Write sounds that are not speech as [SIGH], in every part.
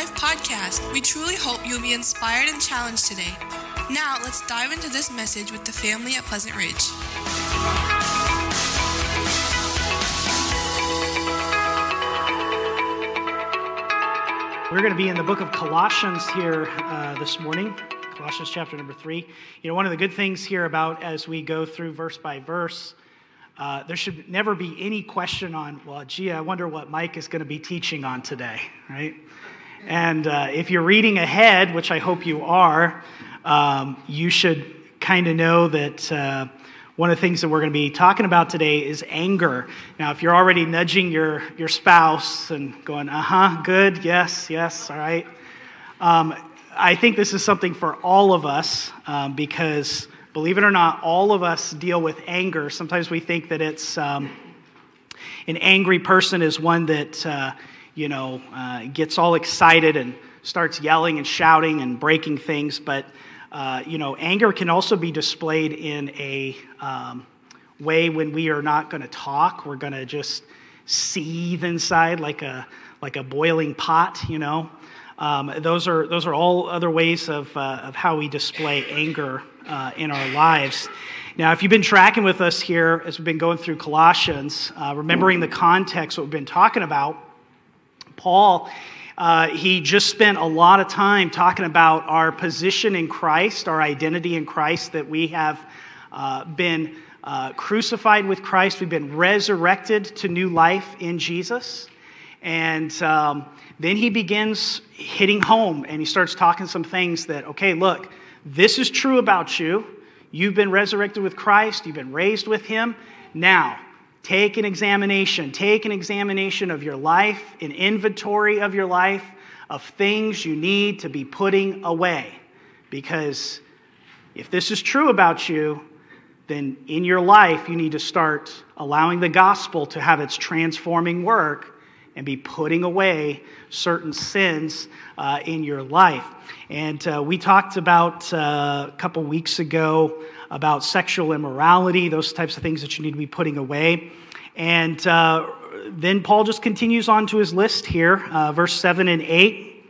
Life podcast. We truly hope you'll be inspired and challenged today. Now, let's dive into this message with the family at Pleasant Ridge. We're going to be in the book of Colossians here uh, this morning, Colossians chapter number three. You know, one of the good things here about as we go through verse by verse, uh, there should never be any question on, well, gee, I wonder what Mike is going to be teaching on today, right? And uh, if you're reading ahead, which I hope you are, um, you should kind of know that uh, one of the things that we're going to be talking about today is anger. Now, if you're already nudging your, your spouse and going, uh huh, good, yes, yes, all right, um, I think this is something for all of us um, because, believe it or not, all of us deal with anger. Sometimes we think that it's um, an angry person is one that, uh, you know, uh, gets all excited and starts yelling and shouting and breaking things, but uh, you know, anger can also be displayed in a um, way when we are not going to talk. We're going to just seethe inside like a like a boiling pot. You know, um, those are those are all other ways of uh, of how we display anger uh, in our lives. Now, if you've been tracking with us here as we've been going through Colossians, uh, remembering the context, what we've been talking about, Paul uh, he just spent a lot of time talking about our position in Christ, our identity in Christ, that we have uh, been uh, crucified with Christ, we've been resurrected to new life in Jesus. And um, then he begins hitting home and he starts talking some things that, okay, look, this is true about you. You've been resurrected with Christ, you've been raised with him. Now, Take an examination. Take an examination of your life, an inventory of your life, of things you need to be putting away. Because if this is true about you, then in your life you need to start allowing the gospel to have its transforming work and be putting away certain sins uh, in your life. And uh, we talked about uh, a couple weeks ago about sexual immorality, those types of things that you need to be putting away. And uh, then Paul just continues on to his list here, uh, verse 7 and 8.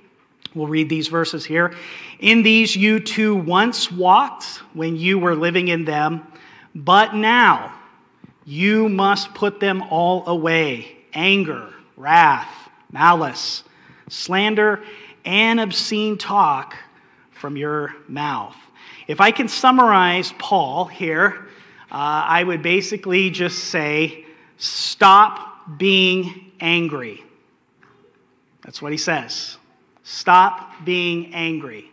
We'll read these verses here. In these you too once walked when you were living in them, but now you must put them all away anger, wrath, malice, slander, and obscene talk from your mouth. If I can summarize Paul here, uh, I would basically just say stop being angry. That's what he says. Stop being angry.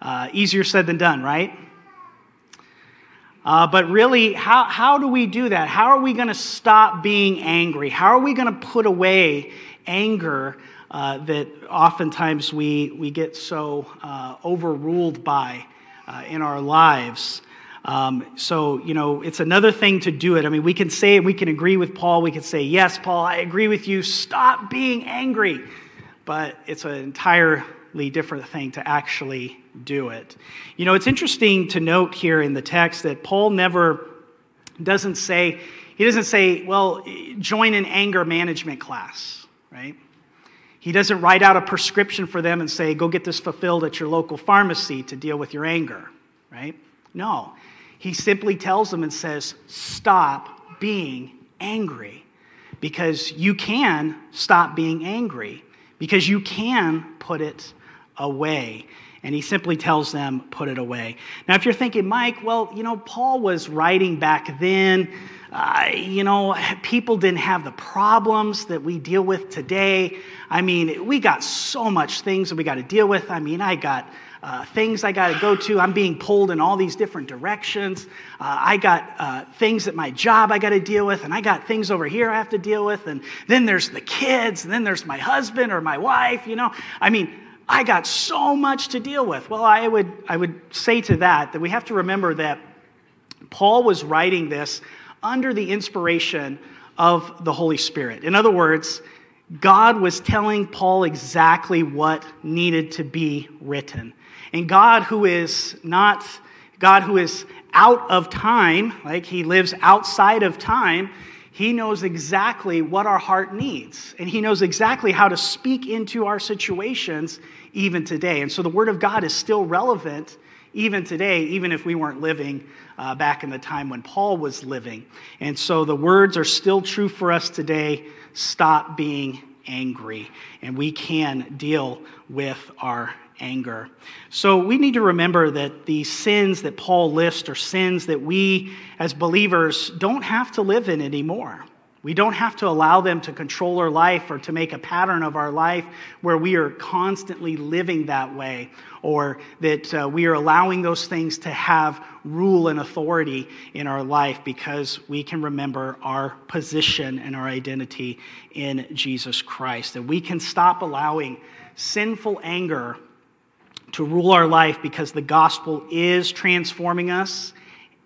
Uh, easier said than done, right? Uh, but really, how, how do we do that? How are we going to stop being angry? How are we going to put away anger uh, that oftentimes we, we get so uh, overruled by? Uh, in our lives. Um, so, you know, it's another thing to do it. I mean, we can say we can agree with Paul, we can say, Yes, Paul, I agree with you, stop being angry. But it's an entirely different thing to actually do it. You know, it's interesting to note here in the text that Paul never doesn't say, he doesn't say, well, join an anger management class, right? He doesn't write out a prescription for them and say, go get this fulfilled at your local pharmacy to deal with your anger, right? No. He simply tells them and says, stop being angry because you can stop being angry, because you can put it away. And he simply tells them, put it away. Now, if you're thinking, Mike, well, you know, Paul was writing back then uh, you know, people didn't have the problems that we deal with today. I mean, we got so much things that we got to deal with. I mean, I got uh, things I got to go to. I'm being pulled in all these different directions. Uh, I got uh, things at my job I got to deal with, and I got things over here I have to deal with. And then there's the kids, and then there's my husband or my wife, you know. I mean, I got so much to deal with. Well, I would, I would say to that that we have to remember that Paul was writing this under the inspiration of the Holy Spirit. In other words, God was telling Paul exactly what needed to be written. And God, who is not, God who is out of time, like he lives outside of time, He knows exactly what our heart needs, and He knows exactly how to speak into our situations even today. And so the Word of God is still relevant even today, even if we weren't living uh, back in the time when Paul was living. And so the words are still true for us today. Stop being angry, and we can deal with our anger. So we need to remember that the sins that Paul lists are sins that we as believers don't have to live in anymore. We don't have to allow them to control our life or to make a pattern of our life where we are constantly living that way or that uh, we are allowing those things to have rule and authority in our life because we can remember our position and our identity in Jesus Christ. That we can stop allowing sinful anger to rule our life because the gospel is transforming us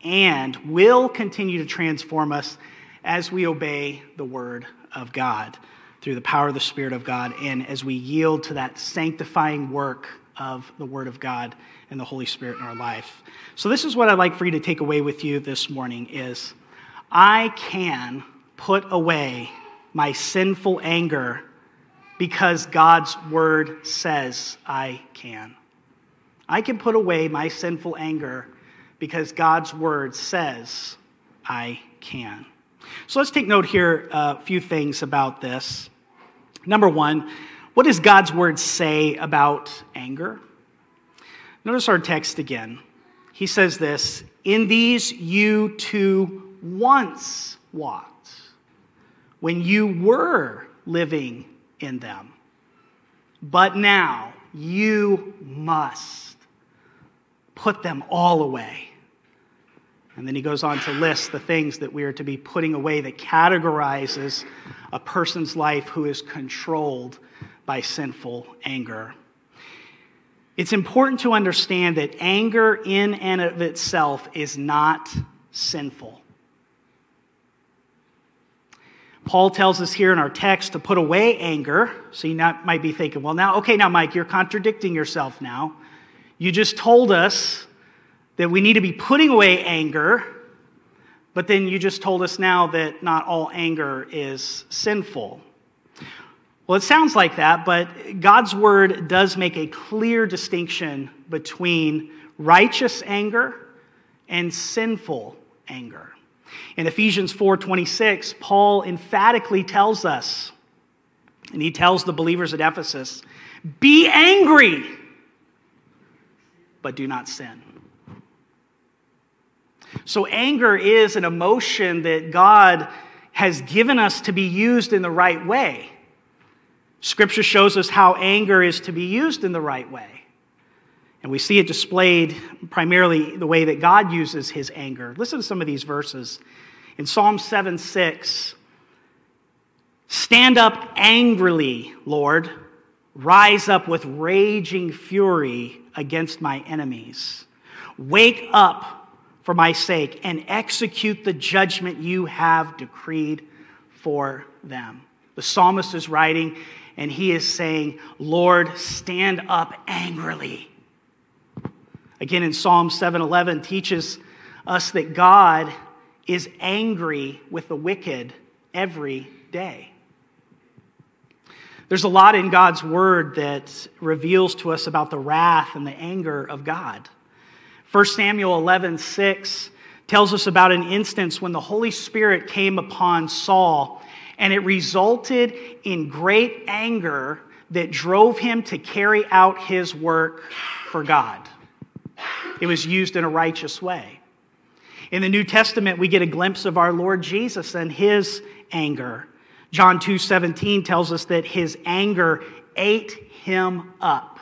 and will continue to transform us as we obey the word of God through the power of the Spirit of God and as we yield to that sanctifying work of the Word of God and the Holy Spirit in our life. So this is what I'd like for you to take away with you this morning is I can put away my sinful anger because God's word says I can. I can put away my sinful anger because God's word says I can. So let's take note here uh, a few things about this. Number one, what does God's word say about anger? Notice our text again. He says this In these you too once walked when you were living in them. But now you must put them all away and then he goes on to list the things that we are to be putting away that categorizes a person's life who is controlled by sinful anger. It's important to understand that anger in and of itself is not sinful. Paul tells us here in our text to put away anger. So you not, might be thinking, well, now, okay, now, Mike, you're contradicting yourself now. You just told us that we need to be putting away anger, but then you just told us now that not all anger is sinful. Well, it sounds like that, but God's word does make a clear distinction between righteous anger and sinful anger. In Ephesians 4:26, Paul emphatically tells us, and he tells the believers at Ephesus, "Be angry, but do not sin." So, anger is an emotion that God has given us to be used in the right way. Scripture shows us how anger is to be used in the right way. And we see it displayed primarily the way that God uses his anger. Listen to some of these verses. In Psalm 7 6, stand up angrily, Lord, rise up with raging fury against my enemies. Wake up for my sake and execute the judgment you have decreed for them. The psalmist is writing and he is saying, Lord, stand up angrily. Again, in Psalm 711, teaches us that God is angry with the wicked every day. There's a lot in God's word that reveals to us about the wrath and the anger of God. 1 Samuel 11, 6 tells us about an instance when the Holy Spirit came upon Saul, and it resulted in great anger that drove him to carry out his work for God. It was used in a righteous way. In the New Testament, we get a glimpse of our Lord Jesus and his anger. John 2 17 tells us that his anger ate him up.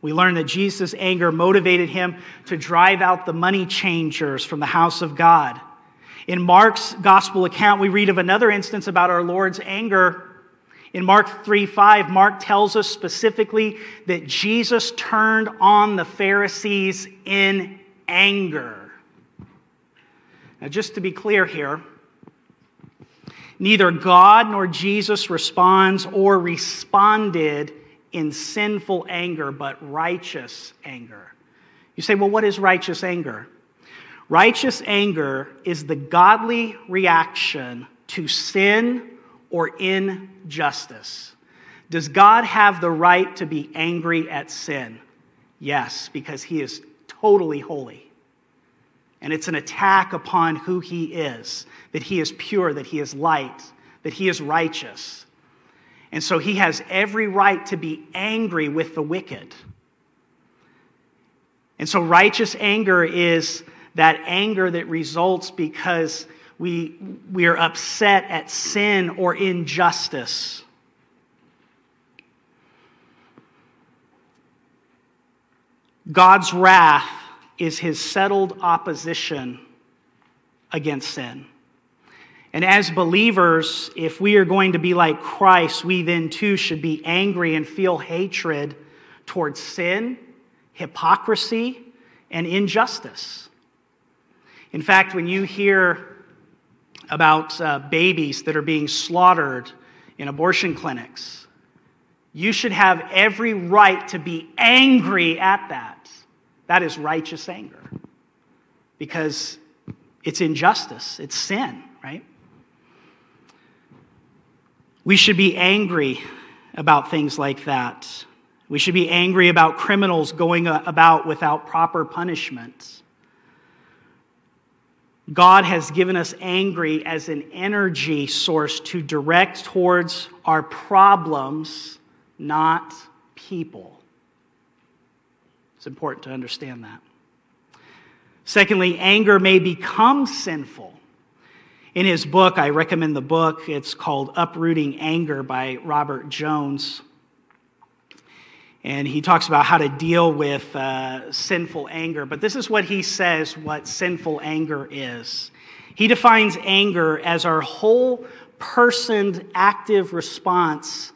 We learn that Jesus' anger motivated him to drive out the money changers from the house of God. In Mark's gospel account, we read of another instance about our Lord's anger. In Mark 3 5, Mark tells us specifically that Jesus turned on the Pharisees in anger. Now, just to be clear here, neither God nor Jesus responds or responded in sinful anger, but righteous anger. You say, well, what is righteous anger? Righteous anger is the godly reaction to sin or injustice. Does God have the right to be angry at sin? Yes, because he is totally holy. And it's an attack upon who he is that he is pure, that he is light, that he is righteous. And so he has every right to be angry with the wicked. And so righteous anger is that anger that results because we, we are upset at sin or injustice. God's wrath is his settled opposition against sin. And as believers, if we are going to be like Christ, we then too should be angry and feel hatred towards sin, hypocrisy, and injustice. In fact, when you hear about uh, babies that are being slaughtered in abortion clinics, you should have every right to be angry at that. That is righteous anger because it's injustice, it's sin, right? We should be angry about things like that. We should be angry about criminals going about without proper punishment. God has given us angry as an energy source to direct towards our problems, not people. It's important to understand that. Secondly, anger may become sinful. In his book, I recommend the book, it's called Uprooting Anger by Robert Jones. And he talks about how to deal with uh, sinful anger. But this is what he says what sinful anger is. He defines anger as our whole personed active response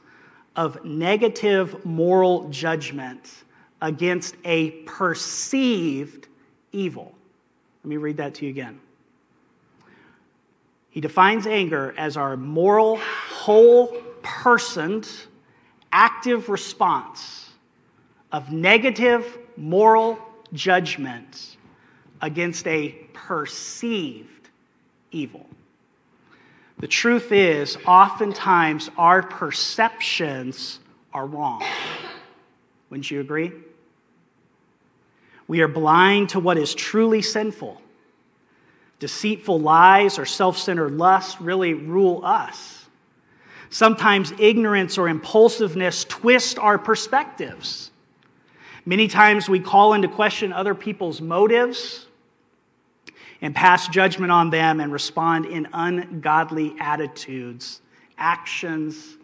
of negative moral judgment against a perceived evil. Let me read that to you again. He defines anger as our moral, whole personed, active response of negative moral judgment against a perceived evil. The truth is, oftentimes our perceptions are wrong. Wouldn't you agree? We are blind to what is truly sinful Deceitful lies or self centered lust really rule us. Sometimes ignorance or impulsiveness twist our perspectives. Many times we call into question other people's motives and pass judgment on them and respond in ungodly attitudes, actions,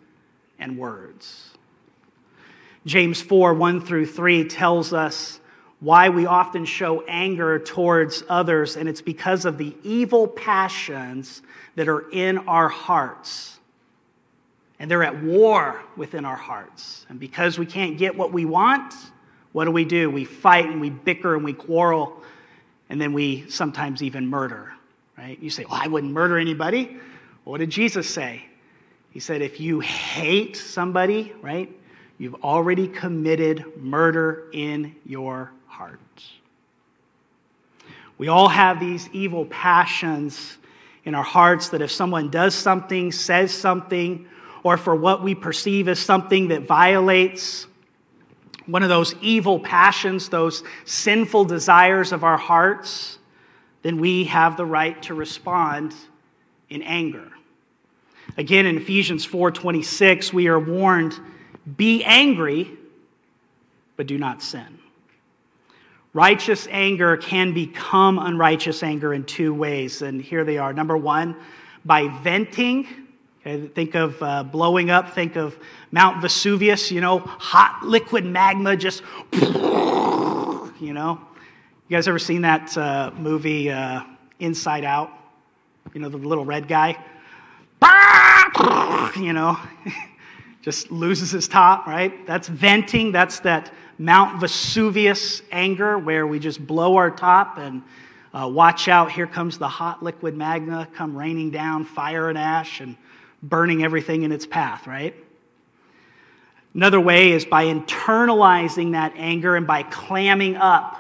and words. James 4 1 through 3 tells us why we often show anger towards others, and it's because of the evil passions that are in our hearts. And they're at war within our hearts. And because we can't get what we want, what do we do? We fight and we bicker and we quarrel, and then we sometimes even murder, right? You say, Well, I wouldn't murder anybody. Well, what did Jesus say? He said, If you hate somebody, right, you've already committed murder in your hearts. We all have these evil passions in our hearts that if someone does something, says something, or for what we perceive as something that violates one of those evil passions, those sinful desires of our hearts, then we have the right to respond in anger. Again in Ephesians 4:26 we are warned be angry but do not sin. Righteous anger can become unrighteous anger in two ways, and here they are. Number one, by venting. Okay, think of uh, blowing up, think of Mount Vesuvius, you know, hot liquid magma just, [LAUGHS] you know. You guys ever seen that uh, movie uh, Inside Out? You know, the little red guy? [LAUGHS] You know, [LAUGHS] just loses his top, right? That's venting. That's that Mount Vesuvius anger, where we just blow our top and uh, watch out, here comes the hot liquid magma, come raining down, fire and ash, and burning everything in its path, right? Another way is by internalizing that anger and by clamming up.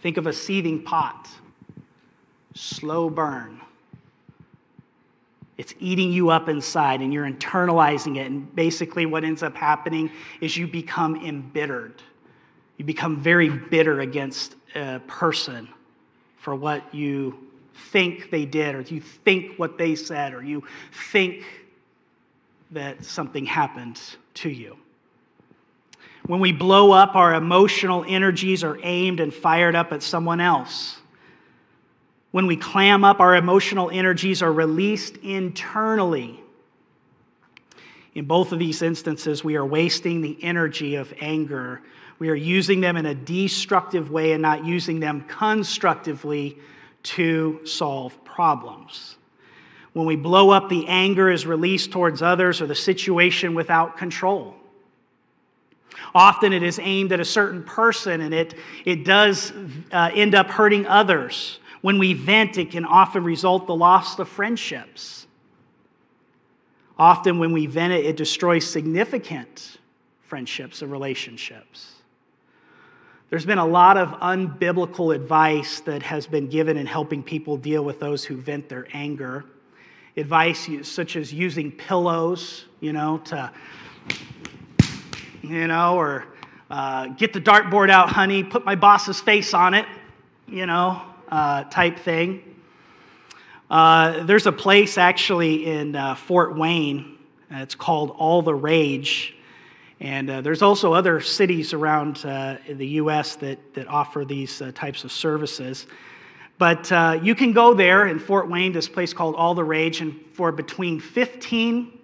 Think of a seething pot, slow burn, It's eating you up inside and you're internalizing it. And basically, what ends up happening is you become embittered. You become very bitter against a person for what you think they did, or you think what they said, or you think that something happened to you. When we blow up, our emotional energies are aimed and fired up at someone else. When we clam up, our emotional energies are released internally. In both of these instances, we are wasting the energy of anger. We are using them in a destructive way and not using them constructively to solve problems. When we blow up, the anger is released towards others or the situation without control. Often it is aimed at a certain person and it, it does uh, end up hurting others. When we vent, it can often result the loss of friendships. Often when we vent it, it destroys significant friendships and relationships. There's been a lot of unbiblical advice that has been given in helping people deal with those who vent their anger. Advice such as using pillows, you know, to, you know, or uh, get the dartboard out, honey, put my boss's face on it, you know, uh, type thing. Uh, there's a place actually in uh, Fort Wayne. It's called All the Rage. And uh, there's also other cities around uh, the U.S. that, that offer these uh, types of services. But uh, you can go there in Fort Wayne, this place called All the Rage, and for between 15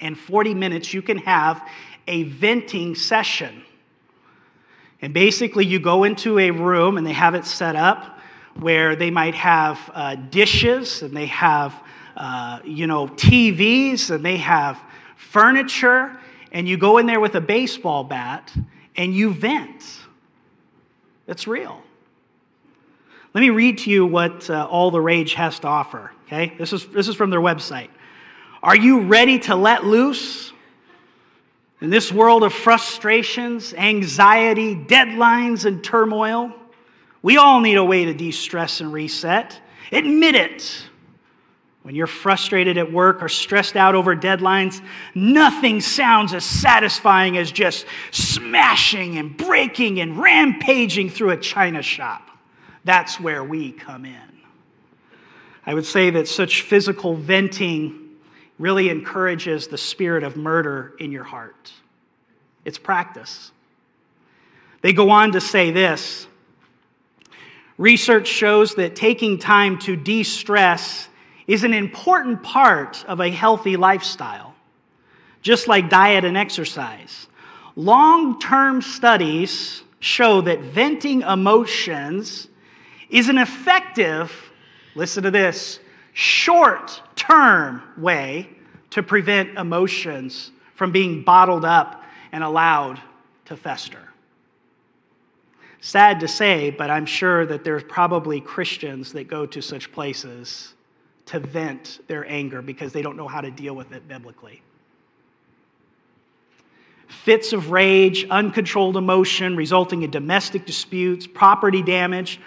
and 40 minutes, you can have a venting session. And basically, you go into a room and they have it set up where they might have uh, dishes and they have, uh, you know, TVs and they have furniture and you go in there with a baseball bat and you vent. It's real. Let me read to you what uh, All the Rage has to offer. Okay, this is, this is from their website. Are you ready to let loose? In this world of frustrations, anxiety, deadlines, and turmoil, we all need a way to de stress and reset. Admit it. When you're frustrated at work or stressed out over deadlines, nothing sounds as satisfying as just smashing and breaking and rampaging through a china shop. That's where we come in. I would say that such physical venting really encourages the spirit of murder in your heart. It's practice. They go on to say this Research shows that taking time to de stress is an important part of a healthy lifestyle, just like diet and exercise. Long term studies show that venting emotions is an effective, listen to this, short term way to prevent emotions from being bottled up and allowed to fester. Sad to say, but I'm sure that there's probably Christians that go to such places to vent their anger because they don't know how to deal with it biblically. Fits of rage, uncontrolled emotion resulting in domestic disputes, property damage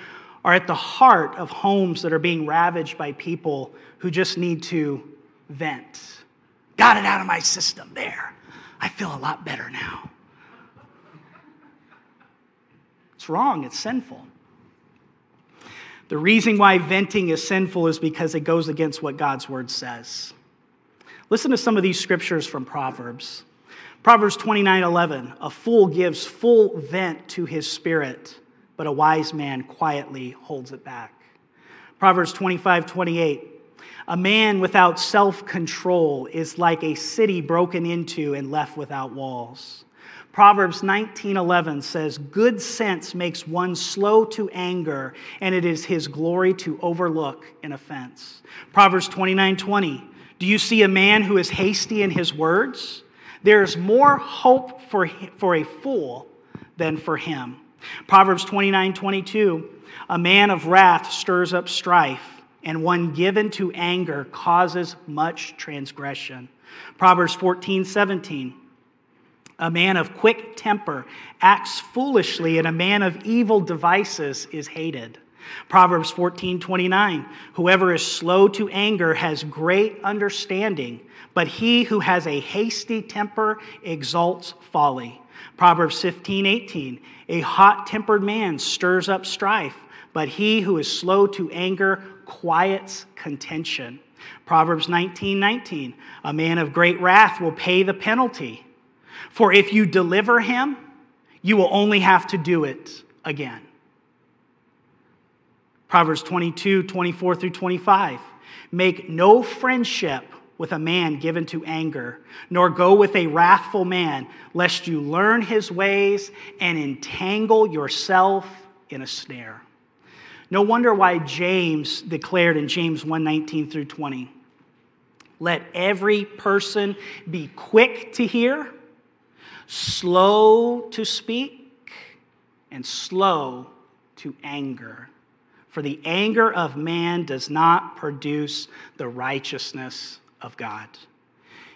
are at the heart of homes that are being ravaged by people who just need to vent. Got it out of my system. There. I feel a lot better now. It's wrong, it's sinful. The reason why venting is sinful is because it goes against what God's word says. Listen to some of these scriptures from Proverbs. Proverbs 29 11. A fool gives full vent to his spirit, but a wise man quietly holds it back. Proverbs 25 28. A man without self control is like a city broken into and left without walls. Proverbs 19:11 says, "Good sense makes one slow to anger, and it is his glory to overlook an offense." Proverbs 29:20, "Do you see a man who is hasty in his words? There is more hope for, for a fool than for him." Proverbs 29:22, "A man of wrath stirs up strife, and one given to anger causes much transgression." Proverbs 14:17, a man of quick temper acts foolishly, and a man of evil devices is hated. Proverbs 14 29. Whoever is slow to anger has great understanding, but he who has a hasty temper exalts folly. Proverbs 15 18. A hot tempered man stirs up strife, but he who is slow to anger quiets contention. Proverbs 19 19. A man of great wrath will pay the penalty. For if you deliver him, you will only have to do it again. Proverbs 22, 24 through 25. Make no friendship with a man given to anger, nor go with a wrathful man, lest you learn his ways and entangle yourself in a snare. No wonder why James declared in James 1 19 through 20. Let every person be quick to hear, slow to speak, and slow to anger for the anger of man does not produce the righteousness of God.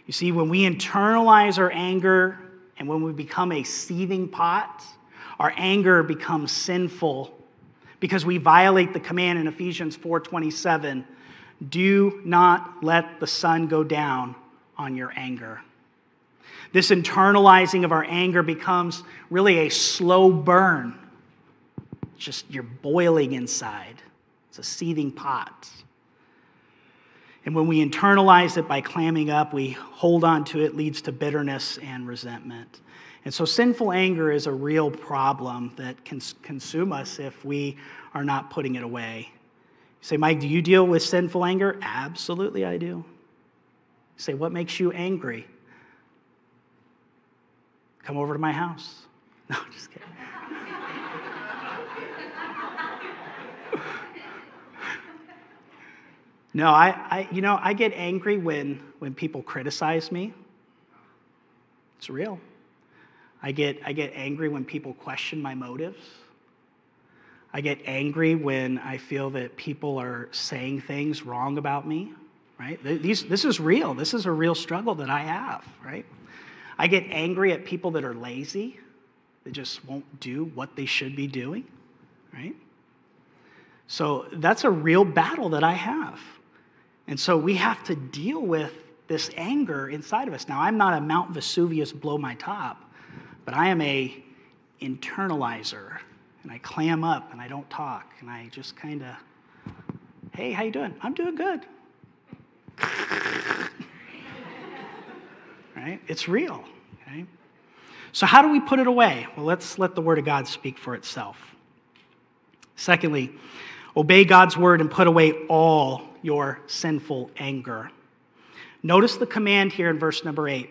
You see, when we internalize our anger and when we become a seething pot, our anger becomes sinful because we violate the command in Ephesians 4:27, do not let the sun go down on your anger. This internalizing of our anger becomes really a slow burn just you're boiling inside. It's a seething pot. And when we internalize it by clamming up, we hold on to it, leads to bitterness and resentment. And so sinful anger is a real problem that can consume us if we are not putting it away. You say, Mike, do you deal with sinful anger? Absolutely, I do. You say, what makes you angry? Come over to my house. [LAUGHS] No, just kidding. No, I, I, you know, I get angry when, when people criticize me. It's real. I get, I get angry when people question my motives. I get angry when I feel that people are saying things wrong about me, right? These, this is real. This is a real struggle that I have, right? I get angry at people that are lazy, that just won't do what they should be doing, right? So that's a real battle that I have. And so we have to deal with this anger inside of us. Now, I'm not a Mount Vesuvius blow my top, but I am a internalizer. And I clam up and I don't talk and I just kind of, hey, how you doing? I'm doing good. [LAUGHS] right? It's real. So how do we put it away? Well, let's let the word of God speak for itself. Secondly, obey God's word and put away all your sinful anger. Notice the command here in verse number eight.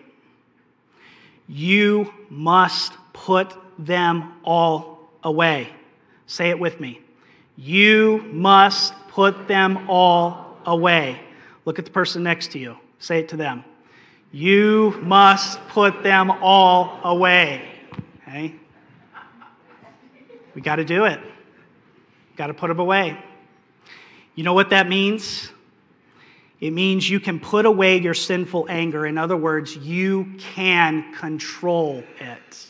You must put them all away. Say it with me. You must put them all away. Look at the person next to you. Say it to them. You must put them all away. Okay? We got to do it. Got to put them away. You know what that means? It means you can put away your sinful anger. In other words, you can control it.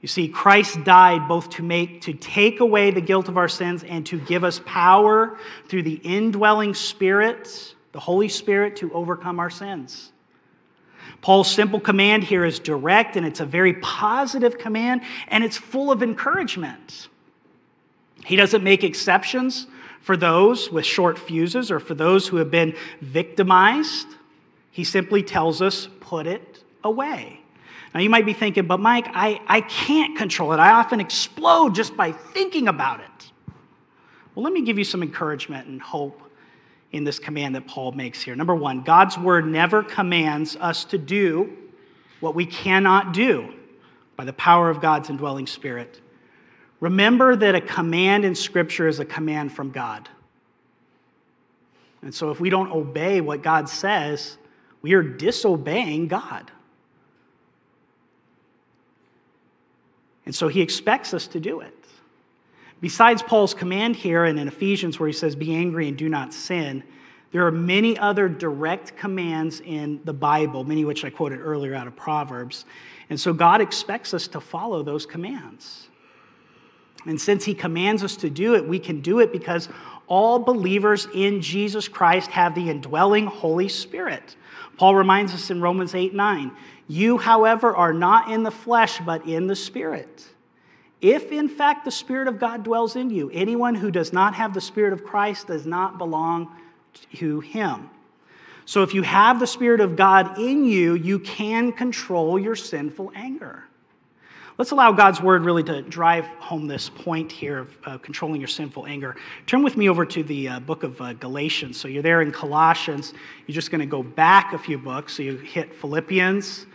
You see, Christ died both to make to take away the guilt of our sins and to give us power through the indwelling spirit, the Holy Spirit, to overcome our sins. Paul's simple command here is direct and it's a very positive command and it's full of encouragement. He doesn't make exceptions for those with short fuses or for those who have been victimized. He simply tells us, put it away. Now, you might be thinking, but Mike, I, I can't control it. I often explode just by thinking about it. Well, let me give you some encouragement and hope in this command that Paul makes here. Number one, God's word never commands us to do what we cannot do by the power of God's indwelling spirit. Remember that a command in Scripture is a command from God. And so if we don't obey what God says, we are disobeying God. And so he expects us to do it. Besides Paul's command here and in Ephesians, where he says, Be angry and do not sin, there are many other direct commands in the Bible, many which I quoted earlier out of Proverbs. And so God expects us to follow those commands. And since he commands us to do it, we can do it because all believers in Jesus Christ have the indwelling Holy Spirit. Paul reminds us in Romans 8 9, you, however, are not in the flesh, but in the Spirit. If in fact the Spirit of God dwells in you, anyone who does not have the Spirit of Christ does not belong to him. So if you have the Spirit of God in you, you can control your sinful anger. Let's allow God's word really to drive home this point here of uh, controlling your sinful anger. Turn with me over to the uh, book of uh, Galatians. So you're there in Colossians. You're just going to go back a few books. So you hit Philippians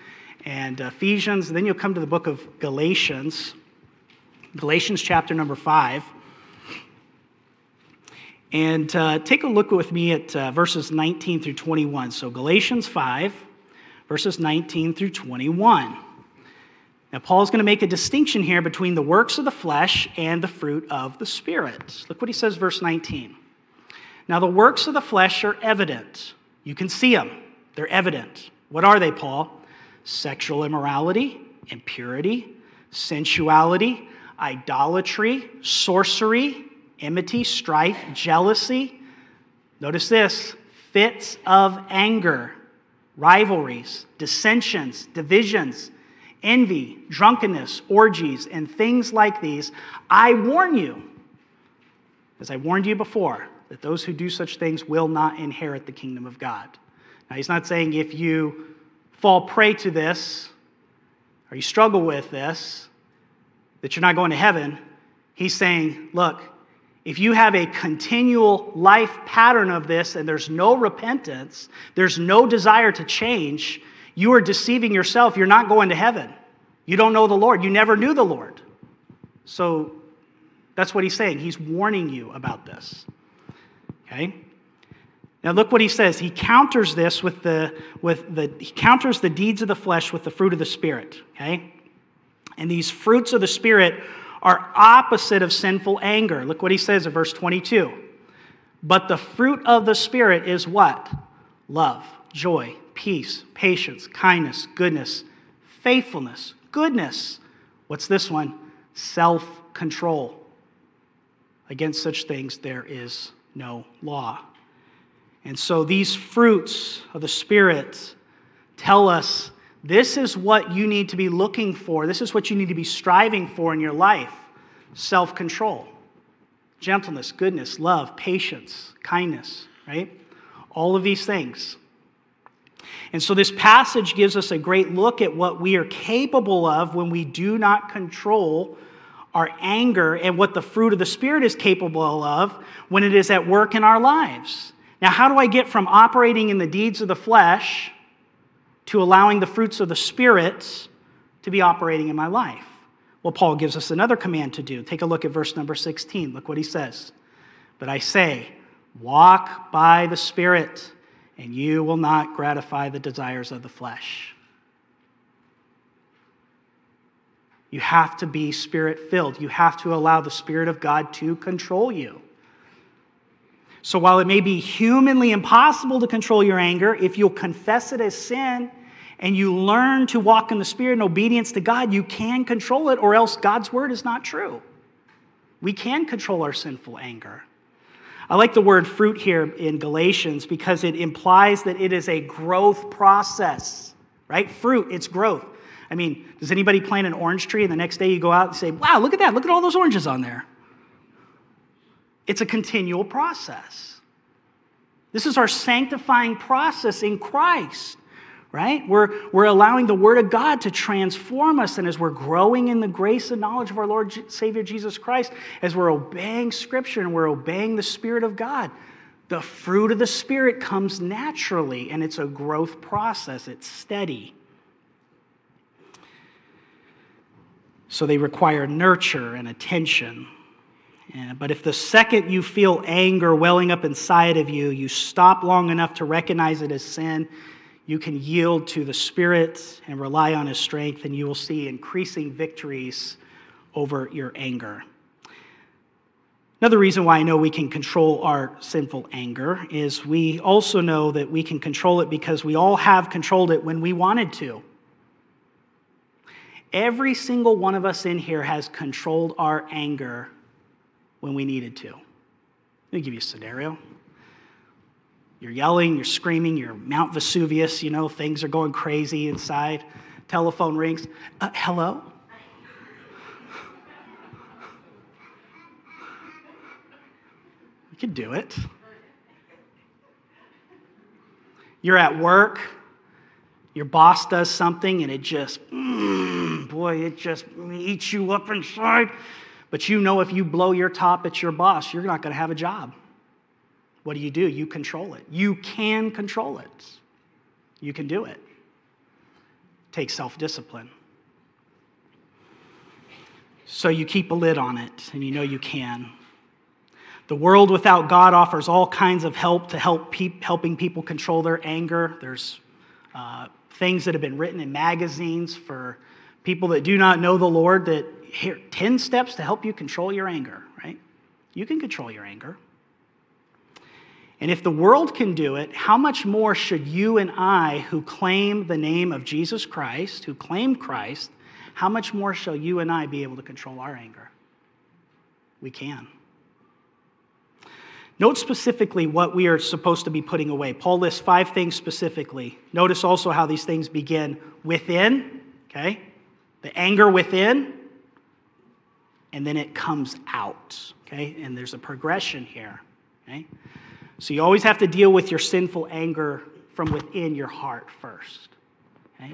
and Ephesians, and then you'll come to the book of Galatians. Galatians chapter number 5. And uh, take a look with me at uh, verses 19 through 21. So, Galatians 5, verses 19 through 21. Now, Paul's going to make a distinction here between the works of the flesh and the fruit of the Spirit. Look what he says, verse 19. Now, the works of the flesh are evident. You can see them, they're evident. What are they, Paul? Sexual immorality, impurity, sensuality, idolatry, sorcery, enmity, strife, jealousy. Notice this fits of anger, rivalries, dissensions, divisions envy, drunkenness, orgies, and things like these, I warn you, as I warned you before, that those who do such things will not inherit the kingdom of God. Now, he's not saying if you fall prey to this or you struggle with this, that you're not going to heaven. He's saying, look, if you have a continual life pattern of this and there's no repentance, there's no desire to change, you are deceiving yourself. You're not going to heaven. You don't know the Lord. You never knew the Lord. So that's what he's saying. He's warning you about this. Okay? Now look what he says. He counters this with the with the he counters the deeds of the flesh with the fruit of the spirit, okay? And these fruits of the spirit are opposite of sinful anger. Look what he says in verse 22. But the fruit of the spirit is what? Love, joy, peace, patience, kindness, goodness, faithfulness, goodness. What's this one? Self control. Against such things there is no law. And so these fruits of the Spirit tell us this is what you need to be looking for. This is what you need to be striving for in your life self control, gentleness, goodness, love, patience, kindness, right? All of these things. And so this passage gives us a great look at what we are capable of when we do not control our anger and what the fruit of the Spirit is capable of when it is at work in our lives. Now, how do I get from operating in the deeds of the flesh to allowing the fruits of the Spirit to be operating in my life? Well, Paul gives us another command to do. Take a look at verse number 16. Look what he says. But I say, walk by the Spirit and you will not gratify the desires of the flesh. You have to be spirit filled. You have to allow the Spirit of God to control you. So, while it may be humanly impossible to control your anger, if you'll confess it as sin and you learn to walk in the Spirit in obedience to God, you can control it, or else God's word is not true. We can control our sinful anger. I like the word fruit here in Galatians because it implies that it is a growth process, right? Fruit, it's growth. I mean, does anybody plant an orange tree and the next day you go out and say, wow, look at that, look at all those oranges on there? It's a continual process. This is our sanctifying process in Christ right? We're, we're allowing the Word of God to transform us. And as we're growing in the grace and knowledge of our Lord Savior Jesus Christ, as we're obeying Scripture and we're obeying the Spirit of God, the fruit of the Spirit comes naturally, and it's a growth process, it's steady. So they require nurture and attention. But if the second you feel anger welling up inside of you, you stop long enough to recognize it as sin you can yield to the Spirit and rely on His strength, and you will see increasing victories over your anger. Another reason why I know we can control our sinful anger is we also know that we can control it because we all have controlled it when we wanted to. every single one of us in here has controlled our anger when we needed to. Let me give you a scenario. You're yelling, you're screaming, you're Mount Vesuvius, you know, things are going crazy inside. Telephone rings. Uh, hello? You could do it. You're at work, your boss does something, and it just, mm, boy, it just eats you up inside. But you know if you blow your top at your boss, you're not going to have a job. What do you do? You control it. You can control it. You can do it. Take self discipline. So you keep a lid on it, and you know you can. The world without God offers all kinds of help to help pe- helping people control their anger. There's uh, things that have been written in magazines for people that do not know the Lord that here 10 steps to help you control your anger, right? You can control your anger. And if the world can do it, how much more should you and I, who claim the name of Jesus Christ, who claim Christ, how much more shall you and I be able to control our anger? We can. Note specifically what we are supposed to be putting away. Paul lists five things specifically. Notice also how these things begin within, okay? The anger within, and then it comes out, okay? And there's a progression here, okay? So you always have to deal with your sinful anger from within your heart first, okay?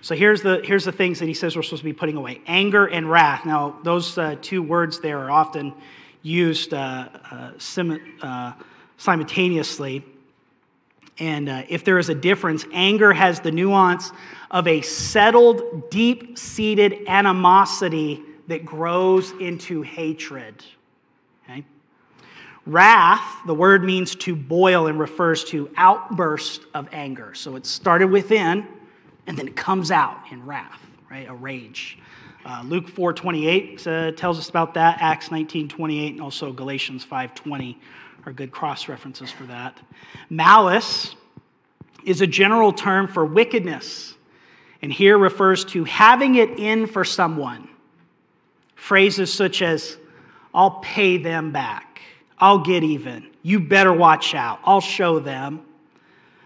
So here's the, here's the things that he says we're supposed to be putting away anger and wrath. Now, those uh, two words there are often used uh, uh, sim- uh, simultaneously. And uh, if there is a difference, anger has the nuance of a settled, deep seated animosity that grows into hatred. Okay? Wrath, the word means to boil and refers to outburst of anger. So it started within and then it comes out in wrath, right? A rage. Uh, Luke 4:28 uh, tells us about that. Acts 19:28 and also Galatians 5:20 are good cross references for that. Malice is a general term for wickedness, and here refers to having it in for someone. Phrases such as "I'll pay them back," "I'll get even," "You better watch out," "I'll show them."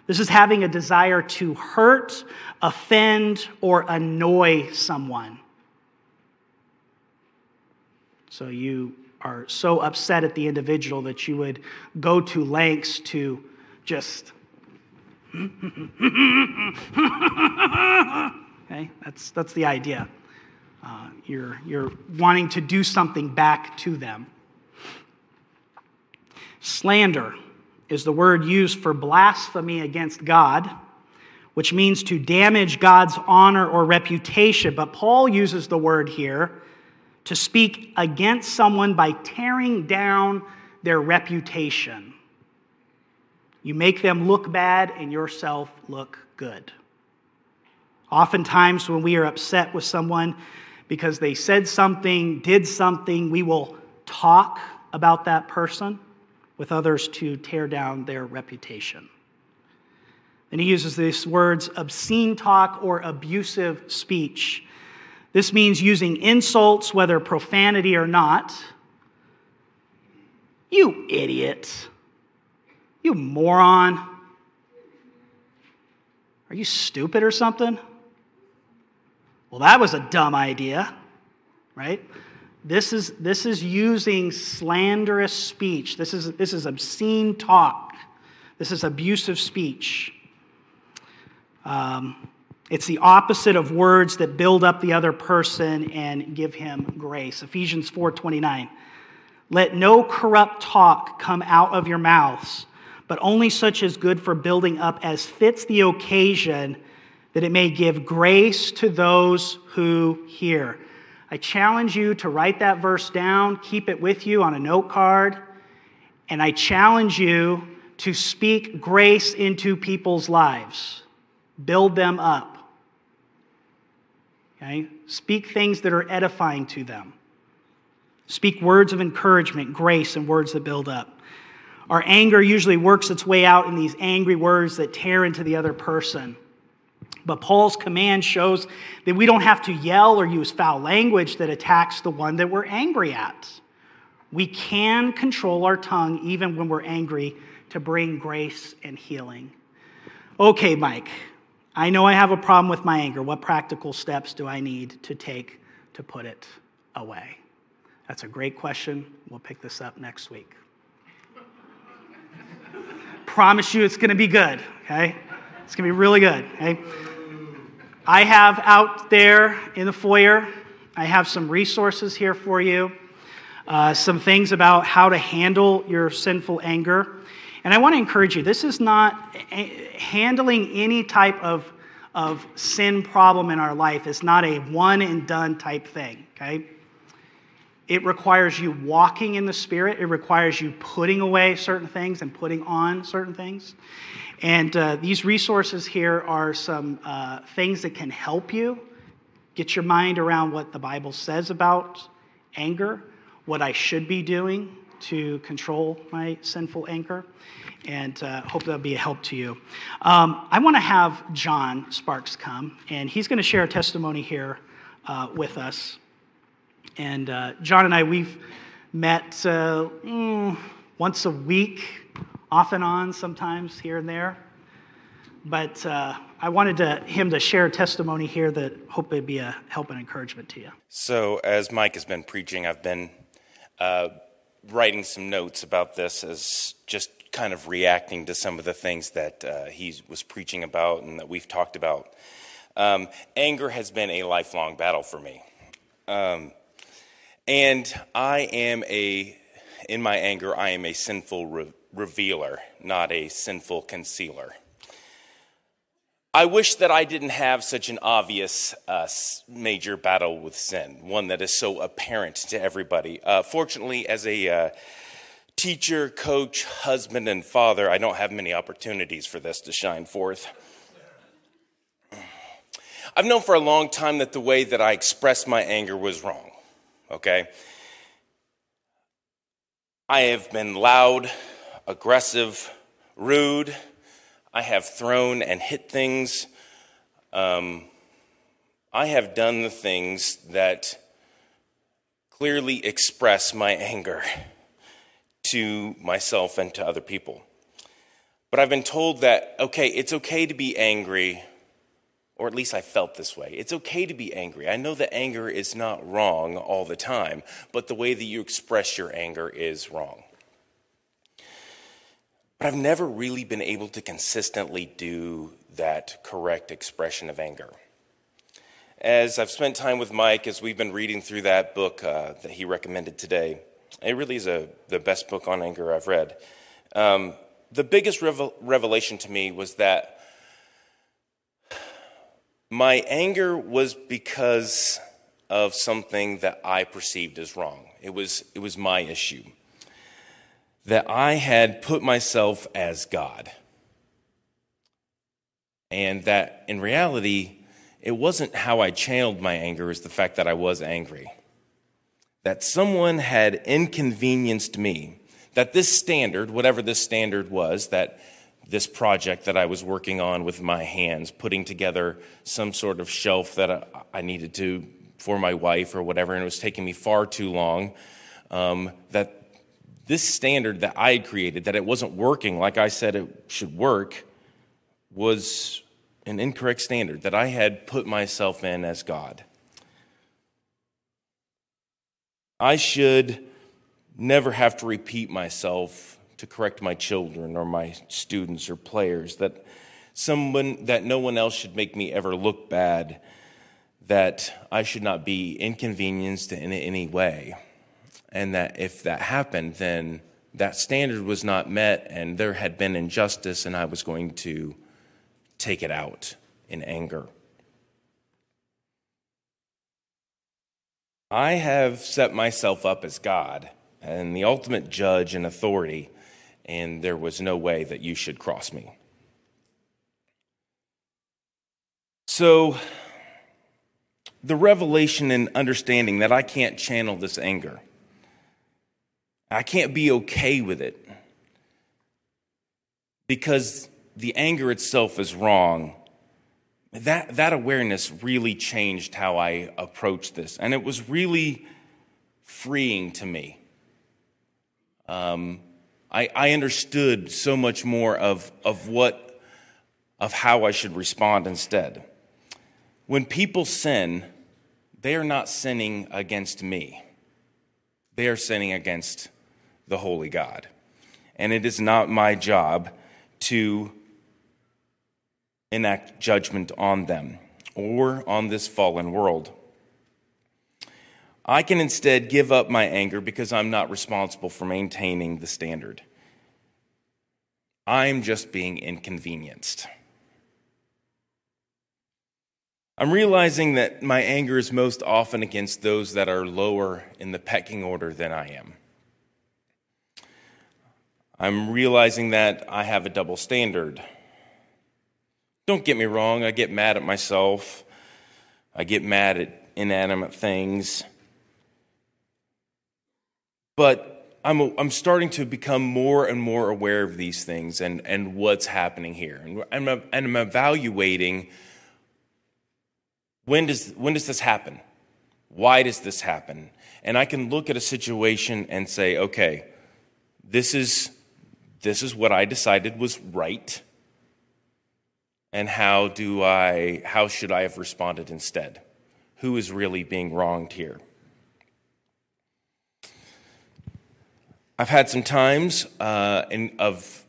This is having a desire to hurt, offend, or annoy someone. So you are so upset at the individual that you would go to lengths to just. [LAUGHS] okay, that's, that's the idea. Uh, you're, you're wanting to do something back to them. Slander is the word used for blasphemy against God, which means to damage God's honor or reputation. But Paul uses the word here to speak against someone by tearing down their reputation. You make them look bad and yourself look good. Oftentimes, when we are upset with someone because they said something, did something, we will talk about that person with others to tear down their reputation. And he uses these words obscene talk or abusive speech. This means using insults, whether profanity or not. You idiot. You moron. Are you stupid or something? Well, that was a dumb idea, right? This is, this is using slanderous speech. This is, this is obscene talk. This is abusive speech. Um, it's the opposite of words that build up the other person and give him grace. Ephesians 4:29. Let no corrupt talk come out of your mouths, but only such as good for building up as fits the occasion, that it may give grace to those who hear. I challenge you to write that verse down, keep it with you on a note card, and I challenge you to speak grace into people's lives. Build them up. Okay? Speak things that are edifying to them. Speak words of encouragement, grace, and words that build up. Our anger usually works its way out in these angry words that tear into the other person. But Paul's command shows that we don't have to yell or use foul language that attacks the one that we're angry at. We can control our tongue even when we're angry to bring grace and healing. Okay, Mike, I know I have a problem with my anger. What practical steps do I need to take to put it away? That's a great question. We'll pick this up next week. Promise you it's going to be good, okay? It's going to be really good, okay? I have out there in the foyer, I have some resources here for you, uh, some things about how to handle your sinful anger. And I want to encourage you this is not handling any type of, of sin problem in our life, it's not a one and done type thing, okay? It requires you walking in the Spirit. It requires you putting away certain things and putting on certain things. And uh, these resources here are some uh, things that can help you get your mind around what the Bible says about anger, what I should be doing to control my sinful anger, and uh, hope that'll be a help to you. Um, I want to have John Sparks come, and he's going to share a testimony here uh, with us. And uh, John and I, we've met uh, mm, once a week, off and on, sometimes here and there. But uh, I wanted to, him to share a testimony here that hope it'd be a help and encouragement to you. So, as Mike has been preaching, I've been uh, writing some notes about this as just kind of reacting to some of the things that uh, he was preaching about and that we've talked about. Um, anger has been a lifelong battle for me. Um, and I am a, in my anger, I am a sinful re- revealer, not a sinful concealer. I wish that I didn't have such an obvious uh, major battle with sin, one that is so apparent to everybody. Uh, fortunately, as a uh, teacher, coach, husband, and father, I don't have many opportunities for this to shine forth. I've known for a long time that the way that I expressed my anger was wrong okay? I have been loud, aggressive, rude. I have thrown and hit things. Um, I have done the things that clearly express my anger to myself and to other people. But I've been told that, okay, it's okay to be angry or at least I felt this way. It's okay to be angry. I know that anger is not wrong all the time, but the way that you express your anger is wrong. But I've never really been able to consistently do that correct expression of anger. As I've spent time with Mike, as we've been reading through that book uh, that he recommended today, it really is a, the best book on anger I've read. Um, the biggest revel- revelation to me was that my anger was because of something that I perceived as wrong. It was, it was my issue. That I had put myself as God. And that in reality, it wasn't how I channeled my anger, was the fact that I was angry. That someone had inconvenienced me. That this standard, whatever this standard was, that this project that I was working on with my hands, putting together some sort of shelf that I needed to for my wife or whatever, and it was taking me far too long. Um, that this standard that I had created, that it wasn't working like I said it should work, was an incorrect standard that I had put myself in as God. I should never have to repeat myself to correct my children or my students or players, that someone that no one else should make me ever look bad, that I should not be inconvenienced in any way. And that if that happened, then that standard was not met and there had been injustice, and I was going to take it out in anger. I have set myself up as God and the ultimate judge and authority and there was no way that you should cross me. So, the revelation and understanding that I can't channel this anger, I can't be okay with it because the anger itself is wrong. that, that awareness really changed how I approached this. And it was really freeing to me. Um, I, I understood so much more of, of what, of how I should respond instead. When people sin, they are not sinning against me. They are sinning against the holy God. And it is not my job to enact judgment on them or on this fallen world. I can instead give up my anger because I'm not responsible for maintaining the standard. I'm just being inconvenienced. I'm realizing that my anger is most often against those that are lower in the pecking order than I am. I'm realizing that I have a double standard. Don't get me wrong, I get mad at myself, I get mad at inanimate things. But I'm, I'm starting to become more and more aware of these things and, and what's happening here. And I'm, and I'm evaluating when does, when does this happen? Why does this happen? And I can look at a situation and say, okay, this is, this is what I decided was right. And how do I, how should I have responded instead? Who is really being wronged here? I've had some times uh, in, of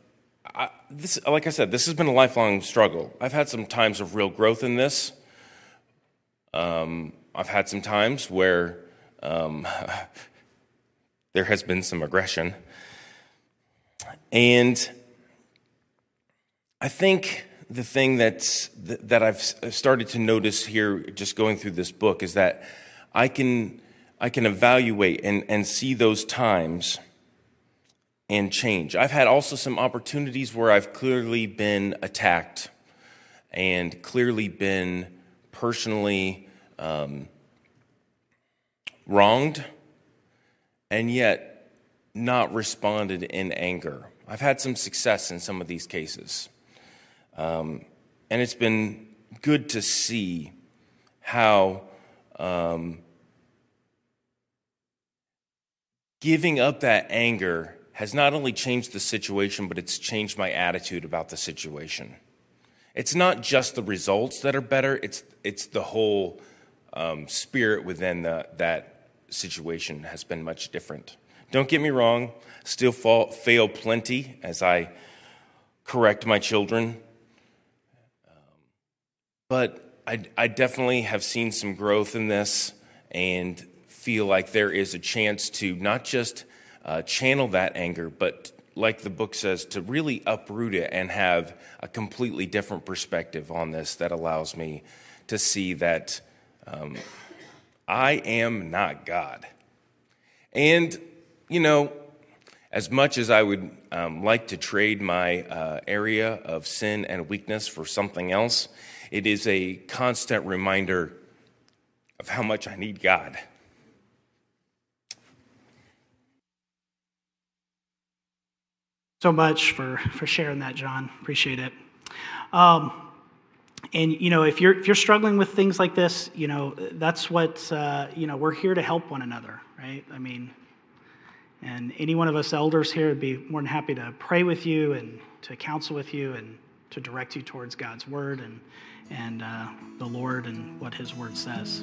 I, this, like I said, this has been a lifelong struggle. I've had some times of real growth in this. Um, I've had some times where um, [LAUGHS] there has been some aggression. And I think the thing that's, that I've started to notice here, just going through this book, is that I can, I can evaluate and, and see those times and change. I've had also some opportunities where I've clearly been attacked and clearly been personally um, wronged and yet not responded in anger. I've had some success in some of these cases. Um, and it's been good to see how um, giving up that anger has not only changed the situation, but it's changed my attitude about the situation. It's not just the results that are better, it's, it's the whole um, spirit within the, that situation has been much different. Don't get me wrong, still fall, fail plenty as I correct my children. Um, but I, I definitely have seen some growth in this and feel like there is a chance to not just uh, channel that anger, but like the book says, to really uproot it and have a completely different perspective on this that allows me to see that um, I am not God. And, you know, as much as I would um, like to trade my uh, area of sin and weakness for something else, it is a constant reminder of how much I need God. So much for, for sharing that, John. Appreciate it. Um, and you know, if you're if you're struggling with things like this, you know, that's what uh, you know. We're here to help one another, right? I mean, and any one of us elders here would be more than happy to pray with you and to counsel with you and to direct you towards God's word and and uh, the Lord and what His word says.